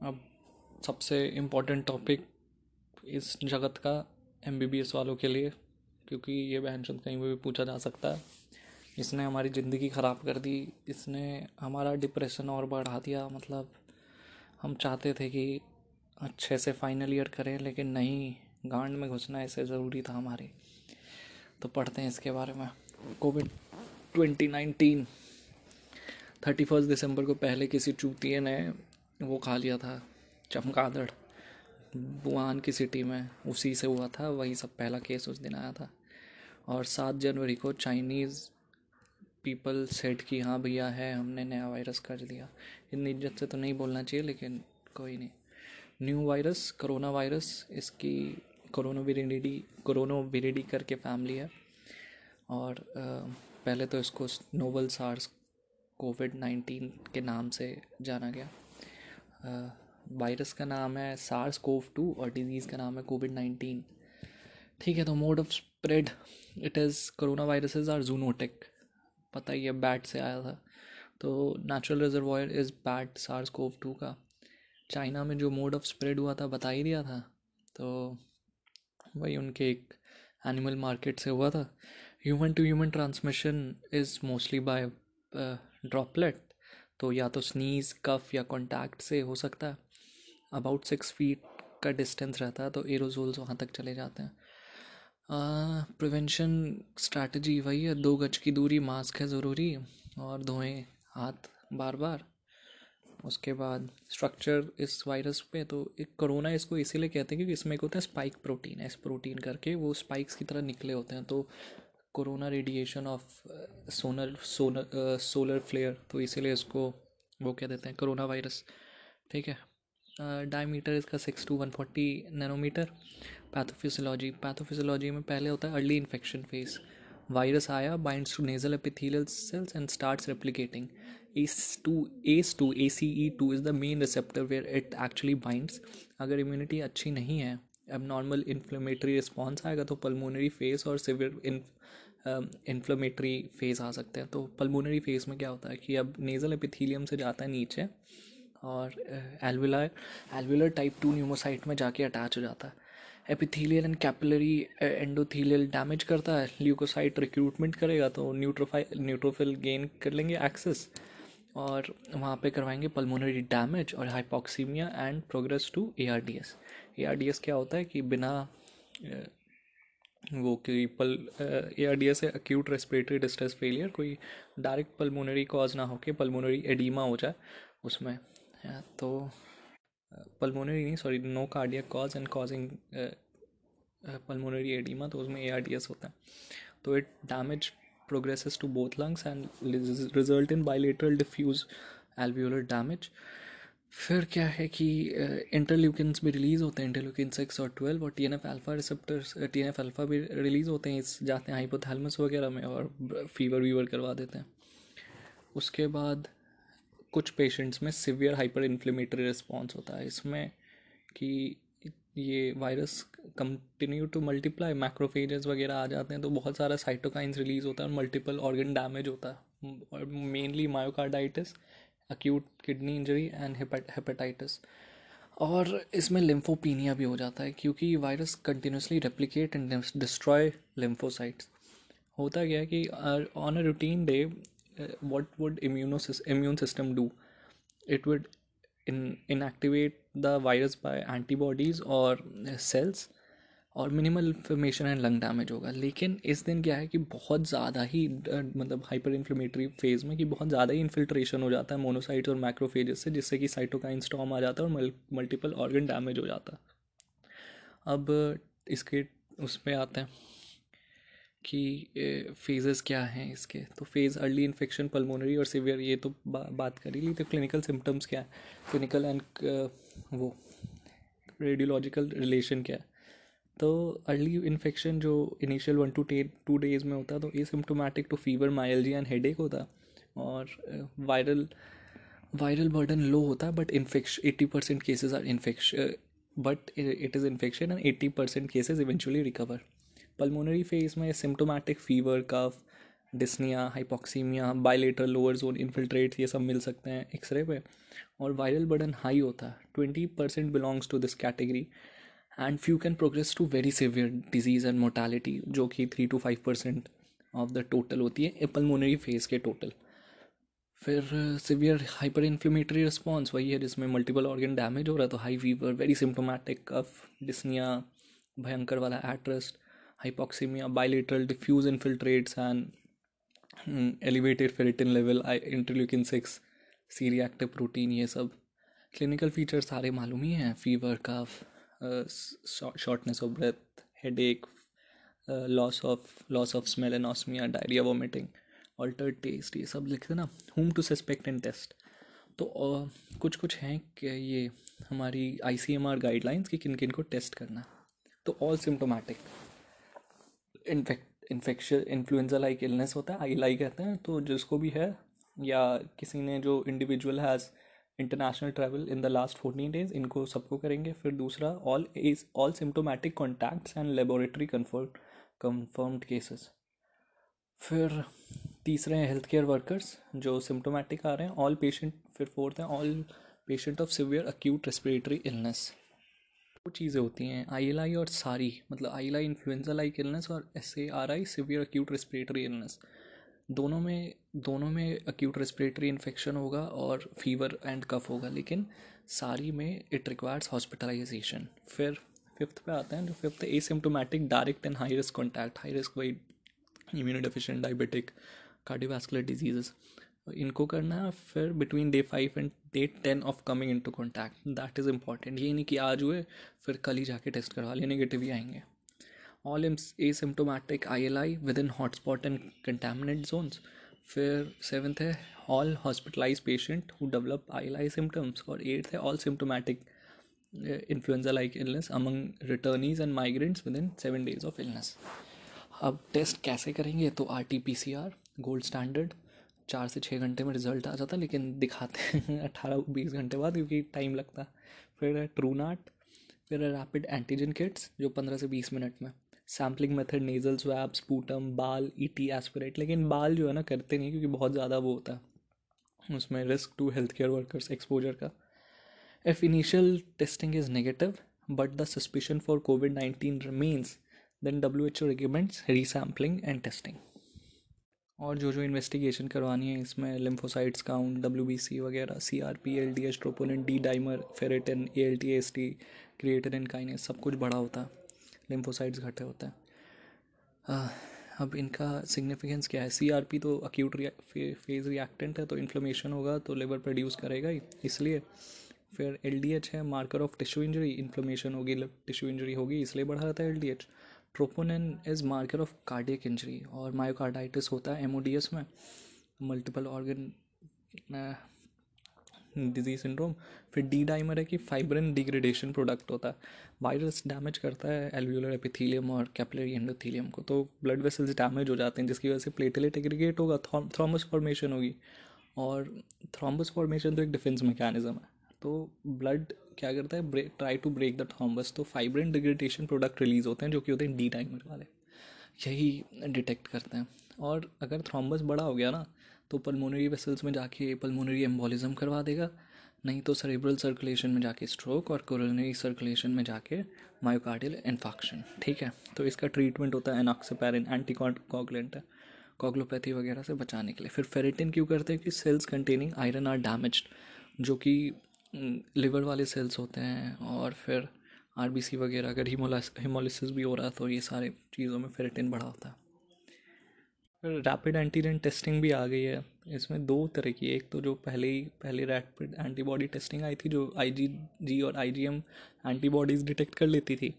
अब सबसे important topic इस जगत का एम बी बी एस वालों के लिए, क्योंकि ये बहन चंद कहीं पर भी पूछा जा सकता है। इसने हमारी ज़िंदगी ख़राब कर दी, इसने हमारा डिप्रेशन और बढ़ा दिया। मतलब हम चाहते थे कि अच्छे से फाइनल ईयर करें, लेकिन नहीं, गांड में घुसना ऐसे ज़रूरी था हमारे। तो पढ़ते हैं इसके बारे में। COVID twenty nineteen thirty first दिसंबर को पहले किसी चूतिए ने वो खा लिया था, चमगादड़। वुहान की सिटी में उसी से हुआ था, वही सब पहला केस उस दिन आया था। और सात जनवरी को चाइनीज़ पीपल सेट की हाँ भैया, है, हमने नया वायरस कर दिया इतनी इज़्ज़त से तो नहीं बोलना चाहिए, लेकिन कोई नहीं। न्यू वायरस, करोना वायरस, इसकी कोरोना विरिडी कोरोना विरिडी करके फैमिली है। और पहले तो इसको नोवल सार्स कोविड नाइन्टीन के नाम से जाना गया। वायरस का नाम है सार्स कोव टू और डिज़ीज़ का नाम है कोविड नाइन्टीन ठीक है तो mode of spread it is corona viruses are zoonotic पता ही है बैट से आया था। तो natural reservoir is bat SARS CoV two का। चाइना में जो मोड ऑफ़ स्प्रेड हुआ था, बता ही दिया था। तो वही उनके एक एनिमल मार्केट से हुआ था। Human to human transmission is mostly by droplet तो या तो स्नीज़ कफ या कॉन्टैक्ट से हो सकता है। अबाउट सिक्स फीट का डिस्टेंस रहता है तो एरोजोल्स वहाँ तक चले जाते हैं। प्रिवेंशन स्ट्रैटेजी वही है, दो गज की दूरी मास्क है ज़रूरी, और धोएँ हाथ बार बार उसके बाद स्ट्रक्चर इस वायरस पे तो एक कोरोना इसको इसीलिए कहते हैं क्योंकि इसमें एक होता है स्पाइक प्रोटीन एस प्रोटीन करके वो स्पाइक्स की तरह निकले होते हैं तो corona radiation of sonar sonar solar flare तो इसीलिए इसको वो कह देते हैं कोरोना वायरस ठीक है? डायमीटर इसका six two one forty nanometer pathophysiology pathophysiology में पहले होता है अर्ली इन्फेक्शन फ़ेज़ वायरस आया binds to nasal epithelial cells and starts replicating S two S two A C E two is the main receptor where it actually binds अगर immunity अच्छी नहीं है अब नॉर्मल इन्फ्लेमेटरी रिस्पॉन्स आएगा तो pulmonary phase और severe inflammatory phase आ सकते हैं। तो पल्मोनरी फ़ेज़ में क्या होता है कि अब नेजल एपिथीलियम से जाता है नीचे और alveolar alveolar type two pneumocyte में जाके अटैच हो जाता है। Epithelial and capillary endothelial damage करता है। ल्यूकोसाइट रिक्रूटमेंट करेगा तो न्यूट्रोफाइल न्यूट्रोफिल गेन कर लेंगे एक्सेस और वहाँ पे करवाएँगे पल्मोनरी डैमेज और hypoxemia and progress to A R D S A R D S क्या होता है कि बिना वो कि पल ए आर डी एस है अक्यूट रेस्पिरेटरी डिस्ट्रेस फेलियर कोई डायरेक्ट पल्मोनरी कॉज ना होके पल्मोनरी एडीमा हो जाए उसमें। तो पल्मोनरी नहीं sorry no cardiac cause and causing pulmonary oedema तो उसमें ए आर डी एस होता है। तो it damage progresses to both lungs and result in bilateral diffuse alveolar damage फिर क्या है कि इंटरल्यूकिन्स भी रिलीज़ होते हैं इंटरल्यूकिन सिक्स और ट्वेल्व और T N F alpha receptors T N F alpha भी रिलीज़ होते हैं, इस जाते हैं हाइपोथैलमस वगैरह में और फीवर वीवर करवा देते हैं। उसके बाद कुछ पेशेंट्स में सिवियर हाइपर इन्फ्लेमेटरी रिस्पॉन्स होता है। इसमें कि ये virus continue to multiply macrophages वगैरह आ जाते हैं तो बहुत सारा साइटोकाइंस रिलीज़ होता है और मल्टीपल ऑर्गन डैमेज होता है। और mainly myocarditis acute kidney injury and hepatitis और इसमें लिम्फोपीनिया भी हो जाता है क्योंकि virus continuously replicate and destroy lymphocytes होता क्या है कि on a routine day what would immunos- immune system do? It would in, inactivate the virus by antibodies or cells. और minimal inflammation and lung damage होगा। लेकिन इस दिन क्या है कि बहुत ज़्यादा ही मतलब हाइपर इन्फ्लेमेटरी फ़ेज़ में कि बहुत ज़्यादा ही इन्फिल्ट्रेशन हो जाता है मोनोसाइट्स और माइक्रोफेजेस से जिससे कि साइटोकाइन स्टॉम आ जाता है और मल्टीपल ऑर्गन डैमेज हो जाता है। अब इसके उस पर आते हैं कि फेजेस क्या हैं इसके? तो फ़ेज़ अर्ली इन्फेक्शन पल्मोनरी और सिवियर ये तो बा, बात करी ली तो क्लिनिकल सिम्टम्स क्या है? क्लिनिकल एंड वो रेडियोलॉजिकल रिलेशन क्या है? तो अर्ली इन्फेक्शन जो इनिशियल वन टू टे डेज़ में होता तो asymptomatic to fever myalgia and head होता और वायरल वायरल बर्डन लो होता but infection eighty percent cases are infection but it is infection and eighty percent cases eventually recover pulmonary phase में symptomatic fever cough dyspnoea hypoxemia bilateral lower zone infiltrate ये सब मिल सकते हैं x ray पे और viral burden high होता। है twenty percent belongs to this category and few can progress to very severe disease and mortality जो कि three to five percent of the total होती है एपलमोनरी फ़ेज़ के टोटल फिर सिवियर हाइपर इन्फ्लेमेटरी रिस्पॉन्स वही है जिसमें मल्टीपल ऑर्गन डैमेज हो रहा तो high fever very symptomatic cough dyspnoea भयंकर वाला एट्रस्ट hypoxemia bilateral diffuse infiltrates and elevated ferritin level interleukin six C reactive protein ये सब. क्लिनिकल फीचर्स सारे मालूम ही हैं fever cough shortness of breath head एक loss of loss of smell anosmia diarrhoea vomiting alter taste ये सब लिखते ना home to suspect and test तो uh, कुछ कुछ हैं कि ये हमारी I C M R guidelines कि किन किन को टेस्ट करना तो all symptomatic infect infection like illness होता है आई लाई कहते हैं तो जिसको भी है या किसी ने जो individual has international travel in the last fourteen days इनको सबको करेंगे। फिर दूसरा all is all symptomatic contacts and laboratory confirm confirmed cases फिर तीसरे हैं हेल्थ केयर वर्कर्स जो सिम्टोमेटिक आ रहे हैं। ऑल पेशेंट फिर फोर्थ हैं all patient of severe acute respiratory illness दो चीज़ें होती हैं आई एल आई और सारी मतलब I L I influenza like illness और S A R I severe acute respiratory illness दोनों में दोनों में अक्यूट रेस्पिरेटरी इन्फेक्शन होगा और फीवर एंड कफ होगा, लेकिन सारी में इट रिक्वायर्स हॉस्पिटलाइजेशन फिर फिफ्थ पे आते हैं जो fifth asymptomatic direct and high risk contact high risk वही इम्यूनोडेफिशिएंट डायबिटिक कार्डियोवास्कुलर डिजीजेस इनको करना है, फिर between day five and day ten of coming into contact that is important ये नहीं कि आज हुए, फिर कल ही जाके टेस्ट करवा लिए नेगेटिव ही आएँगे. All asymptomatic I L I within hotspot and contaminate zones फिर सेवन्थ है all hospitalise patient who develop I L I symptoms और एट्थ है all symptomatic influenza like illness among returnees and migrants within seven days of illness अब test कैसे करेंगे? तो R T P C R gold standard चार से छः घंटे में रिज़ल्ट आ जाता, लेकिन दिखाते हैं अट्ठारह बीस घंटे बाद क्योंकि टाइम लगता। फिर है ट्रू नाट फिर है रैपिड एंटीजन किट्स जो पंद्रह से बीस मिनट में। Sampling method nasal swab sputum BAL E T aspirate लेकिन बाल जो है ना करते नहीं क्योंकि बहुत ज़्यादा वो होता है। उसमें risk to health care workers exposure का। If initial testing is negative but the suspicion for COVID nineteen remains then W H O recommends resampling and testing और जो जो इन्वेस्टिगेशन करवानी है इसमें lymphocytes count W B C वगैरह C R P L D H troponin D dimer ferritin A L T S T creatine kinase सब कुछ बड़ा होता है। लिम्फोसाइट्स घटे होते हैं। अब इनका सिग्निफिकेंस क्या है? सी आर पी तो अक्यूट फ़ेज़ रिएक्टेंट है तो इन्फ्लेमेशन होगा तो लिवर प्रोड्यूस करेगा ही। इसलिए फिर एल डी एच है marker of tissue injury inflammation होगी टिश्यू इंजरी होगी, इसलिए बढ़ा रहता है L D H troponin is marker of cardiac injury और मायोकार्डाइटिस होता है एमओडीएस में। मल्टीपल ऑर्गन डिज़ीज़ सिंड्रोम फिर डी डाइमर है कि फाइब्रिन डिग्रेडेशन प्रोडक्ट होता है। वायरस डैमेज करता है एल्वियोलर एपिथीलियम और कैपिलरी एंडोथीलियम को। तो ब्लड वेसल्स डैमेज हो जाते हैं, जिसकी वजह से प्लेटलेट एग्रीगेट होगा थ्रोमस फॉर्मेशन होगी। और थ्रोम्बस फॉर्मेशन तो एक डिफेंस मैकेनिज्म है। तो ब्लड क्या करता है? Break try to break the thrombus तो फाइब्रिन डिग्रेडेशन प्रोडक्ट रिलीज़ होते हैं, जो कि होते हैं डी टाइमर वाले। यही डिटेक्ट करते हैं। और अगर थ्रोम्बस बड़ा हो गया ना तो पल्मोनरी वेसल्स में जाके पल्मोनरी एम्बोलिज्म करवा देगा। नहीं तो सरेब्रल सर्कुलेशन में जाके स्ट्रोक और कोरोनरी सर्कुलेशन में जाके मायोकार्डियल इन्फाक्शन ठीक है? तो इसका ट्रीटमेंट होता है एनॉक्सपेरिन एंटी कॉगलेंट कॉग्लोपैथी वगैरह से बचाने के लिए। फिर फेरेटिन क्यों करते हैं कि cells containing iron are damage जो कि लिवर वाले सेल्स होते हैं और फिर आरबीसी वगैरह, अगर हीमोलिसिस भी हो रहा है तो ये सारे चीज़ों में फेरेटिन बढ़ा होता है। रैपिड एंटीजन टेस्टिंग भी आ गई है। इसमें दो तरह की, एक तो जो पहले ही, पहले रैपिड एंटीबॉडी टेस्टिंग आई थी, जो आई जी और I G M antibodies detect कर लेती थी।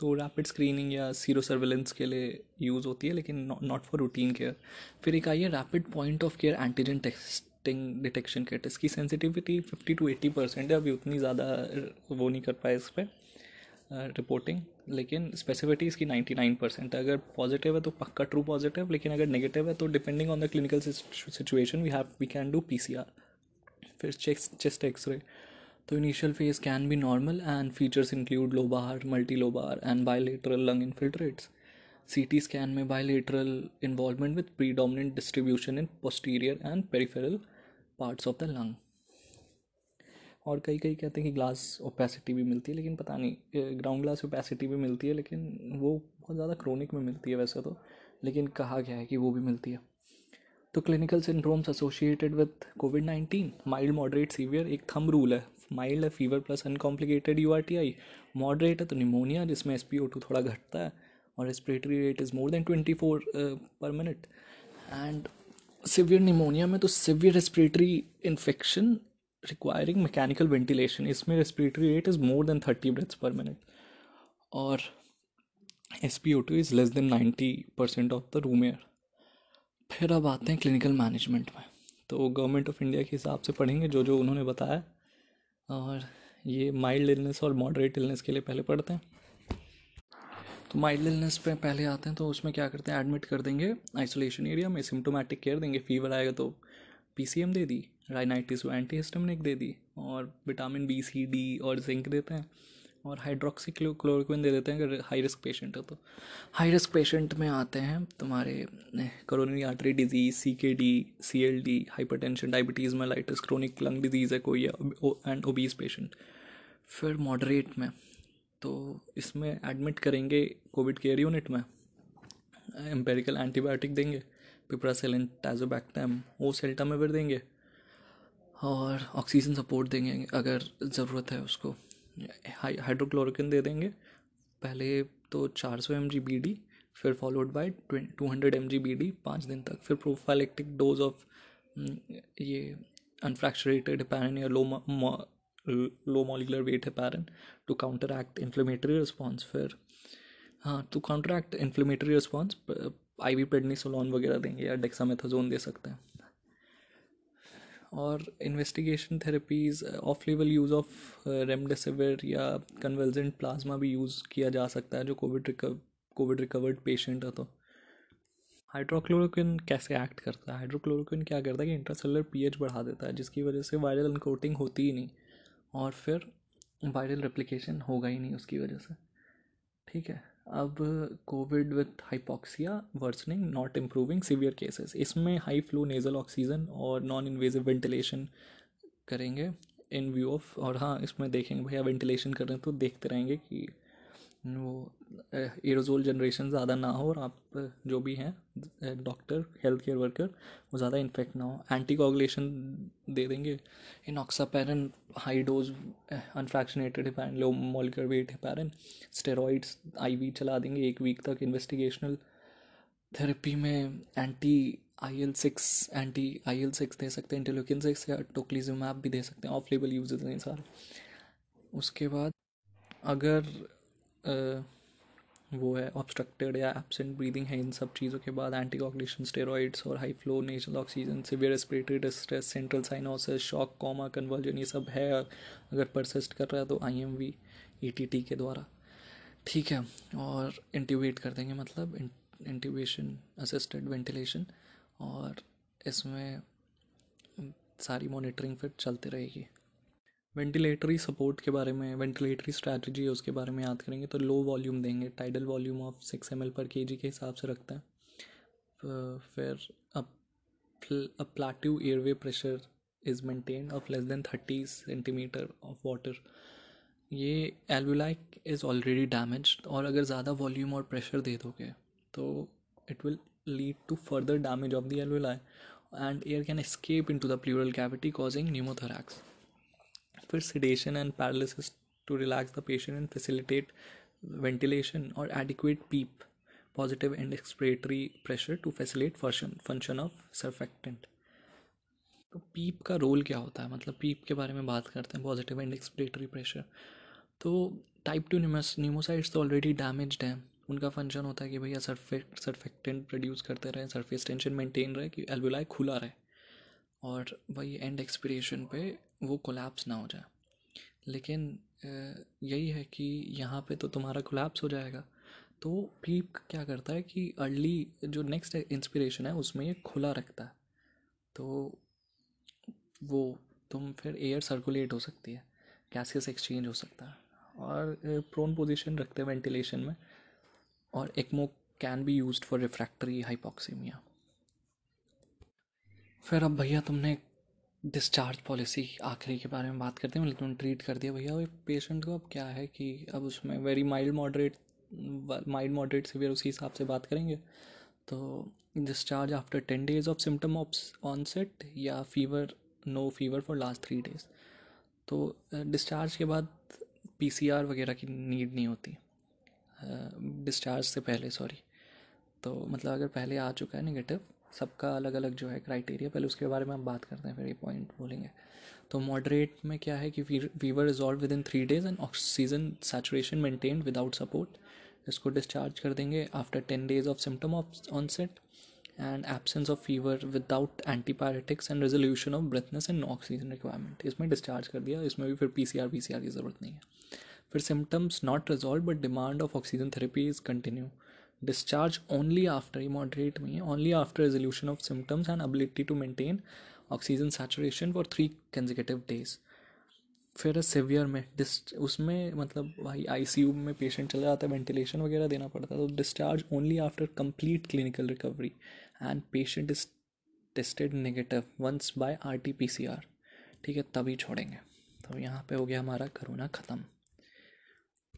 तो रैपिड स्क्रीनिंग या सीरो सर्वेलेंस के लिए यूज़ होती है, लेकिन नॉट फॉर रूटीन केयर फिर एक आई है rapid point of care antigen test detecting detection kit इसकी sensitivity fifty to eighty percent है, अभी उतनी ज़्यादा वो नहीं कर पाए इस पर रिपोर्टिंग लेकिन स्पेसिफिटी इसकी नाइन्टी नाइन परसेंट है। अगर पॉजिटिव है तो पक्का ट्रू पॉजिटिव लेकिन अगर नेगेटिव है तो depending on the clinical situation we have we can do P C R फिर चेस्ट चेस्ट एक्सरे तो initial phase can be normal and features include lobar multi lobar and bilateral lung infiltrates C T scan में bilateral involvement with predominant distribution in posterior and peripheral parts of the lung और कई कई कहते हैं कि glass opacity भी मिलती है, लेकिन पता नहीं ग्राउंड ग्लास ओपेसिटी भी मिलती है, लेकिन वो बहुत ज़्यादा क्रोनिक में मिलती है वैसे तो लेकिन कहा गया है कि वो भी मिलती है। तो clinical syndromes associated with COVID nineteen mild moderate severe एक थम रूल है। माइल्ड है fever plus uncomplicated U R T I moderate है तो निमोनिया जिसमें एस पी ओ टू थोड़ा घटता है, और respiratory rate is more than twenty four per minute and severe pneumonia में तो severe respiratory infection requiring mechanical ventilation इसमें respiratory rate is more than thirty breaths per minute और S P O two is less than ninety percent of the room air फिर अब आते हैं clinical management में। तो गवर्नमेंट ऑफ़ इंडिया के हिसाब से पढ़ेंगे जो जो उन्होंने बताया। और ये माइल्ड इलनेस और मॉडरेट इलनेस के लिए पहले पढ़ते हैं। तो माइल्ड इलनेस पे पहले आते हैं तो उसमें क्या करते हैं? एडमिट कर देंगे। आइसोलेशन एरिया में सिम्टोमेटिक केयर देंगे। फीवर आएगा तो पीसीएम दे दी। राइनाइटिस एंटी हिस्टमिक दे दी, और विटामिन बी सी डी और जिंक देते हैं, और हाइड्रोक्सी क्लोरोक्विन दे देते हैं अगर हाई रिस्क पेशेंट है तो। हाई रिस्क पेशेंट में आते हैं तुम्हारे coronary artery disease C K D C L D hypertension diabetes mellitus chronic lung disease है कोई एंड ओबीज पेशेंट फिर मॉडरेट में तो इसमें एडमिट करेंगे कोविड केयर यूनिट में एम्पेरिकल एंटीबायोटिक देंगे पिप्रासेलिन टैजोबैक्टम ओ सेल्टामेविर देंगे और ऑक्सीजन सपोर्ट देंगे अगर ज़रूरत है उसको। हाइड्रोक्लोरोकिन दे देंगे। पहले तो 400 सौ एम जी बी डी फिर followed by two hundred M G B D पाँच दिन तक। फिर प्रोफाइलेक्टिक डोज ऑफ़ ये अनफ्रैक्चरेटेड हेपारिन या low low molecular weight heparin to counteract inflammatory response फिर हाँ to counteract inflammatory response I V prednisolone वगैरह देंगे या डेक्सामेथाजोन दे सकते हैं। और investigation therapies of level use of remdesivir या कन्वर्जेंट प्लाज्मा भी यूज़ किया जा सकता है जो कोविड रिकव कोविड रिकवर्ड पेशेंट है तो। हाइड्रोक्लोरोक्विन कैसे एक्ट करता है? हाइड्रोक्लोरोक्विन क्या करता है कि इंट्रासेलुलर पीएच बढ़ा देता है, जिसकी वजह से वायरल अनकोटिंग होती ही नहीं और फिर वायरल रेप्लिकेशन होगा ही नहीं उसकी वजह से। ठीक है? अब COVID with hypoxia worsening not improving severe cases इसमें हाई फ्लो नेज़ल ऑक्सीजन और नॉन इन्वेजिव वेंटिलेशन करेंगे इन व्यू ऑफ़ और हाँ इसमें देखेंगे, भैया वेंटिलेशन कर रहे हैं तो देखते रहेंगे कि वो एरोजोल जनरेशन ज़्यादा ना हो और आप जो भी हैं डॉक्टर हेल्थ केयर वर्कर वो ज़्यादा इन्फेक्ट ना हो। एंटी कोगुलेशन दे देंगे। Enoxaparin high dose unfractionated heparin low molecular weight heparin steroids IV चला देंगे। एक वीक तक इन्वेस्टिगेशनल थेरेपी में anti I L six anti I L six दे सकते हैं इंटेलोकिन सिक्स या टोक्लीजुमैप भी दे सकते हैं। ऑफ़ लेबल यूजेज हैं सारे। उसके बाद अगर वो है ऑब्स्ट्रक्टेड या एबसेंट ब्रीदिंग है इन सब चीज़ों के बाद एंटीकॉगलेशन स्टेरॉइड्स और high flow natural oxygen severe respiratory distress central cyanosis shock coma conversion ये सब है। अगर परसिस्ट कर रहा है तो I M V E T T के द्वारा। ठीक है, और इंट्यूबेट कर देंगे मतलब इंट्यूबेशन असिस्टेड वेंटिलेशन और इसमें सारी मॉनिटरिंग फिर चलती रहेगी। वेंटिलेटरी सपोर्ट के बारे में, वेंटिलेटरी स्ट्रैटेजी है उसके बारे में याद करेंगे तो लो वॉल्यूम देंगे tidal volume of six M per K के हिसाब से रखते हैं। फिर अ plateau airway pressure is maintain of less than thirty centimeter of water ये एल्वुलाइक इज़ ऑलरेडी डैमेज और अगर ज़्यादा वॉल्यूम और प्रेशर दे दोगे तो it will lead to further damage of the alveoli and air can escape into the pleural cavity causing pneumothorax. फिर sedation and paralysis to relax the patient and facilitate ventilation और adequate PEEP positive and expiratory pressure to facilitate function function of surfactant तो PEEP का role क्या होता है? मतलब पीप के बारे में बात करते हैं पॉजिटिव एंड एक्सप्रेटरी प्रेशर तो टाइप टू न्यूमस न्यूमोसाइट्स तो ऑलरेडी डैमेज हैं। उनका फ़ंक्शन होता है कि भैया सरफेक्ट सरफेक्टेंट प्रोड्यूस करते रहें सरफेस टेंशन मेंटेन रहे, कि एल्वेलाई खुला रहे। और वही एंड एक्सपिरेशन पे वो कोलैप्स ना हो जाए। लेकिन यही है कि यहाँ पे तो तुम्हारा कोलैप्स हो जाएगा। तो पीप क्या करता है कि अर्ली जो नेक्स्ट इंस्पिरेशन है, उसमें ये खुला रखता है। तो वो, तुम फिर एयर सर्कुलेट हो सकती है गैसेस एक्सचेंज हो सकता है। और प्रोन पोजीशन रखते हैं वेंटिलेशन में। और ECMO can be use for refractory hypoxemia फिर अब भैया तुमने डिस्चार्ज पॉलिसी आखिरी के बारे में बात करते हैं मतलब ट्रीट कर दिया। भैया पेशेंट को अब क्या है कि अब उसमें very mild moderate mild moderate severe उसी हिसाब से बात करेंगे। तो discharge after ten days of symptom of onset या fever no fever for last three days तो डिस्चार्ज के बाद पीसीआर वगैरह की नीड नहीं होती। डिस्चार्ज से पहले सॉरी तो मतलब अगर पहले आ चुका है नेगेटिव सबका अलग अलग जो है क्राइटेरिया पहले उसके बारे में हम बात करते हैं, फिर ये पॉइंट बोलेंगे। तो मॉडरेट में क्या है कि fever resolve within three days and oxygen saturation maintain without support इसको डिस्चार्ज कर देंगे after ten days of symptom of onset and absence of fever without antibiotics and resolution of breathness and oxygen requirement इसमें discharge कर दिया, इसमें भी फिर P C R P C R की ज़रूरत नहीं है। फिर symptoms not resolve but demand of oxygen therapy is continue discharge only after moderate में only after resolution of symptoms and ability to maintain oxygen saturation for three consecutive days. फिर severe में डिस उसमें मतलब भाई आईसीयू में patient चला जाता है वेंटिलेशन वगैरह देना पड़ता है तो discharge only after complete clinical recovery and patient is tested negative once by R T P C R ठीक है, तभी छोड़ेंगे। तो यहाँ पे हो गया हमारा करोना ख़त्म।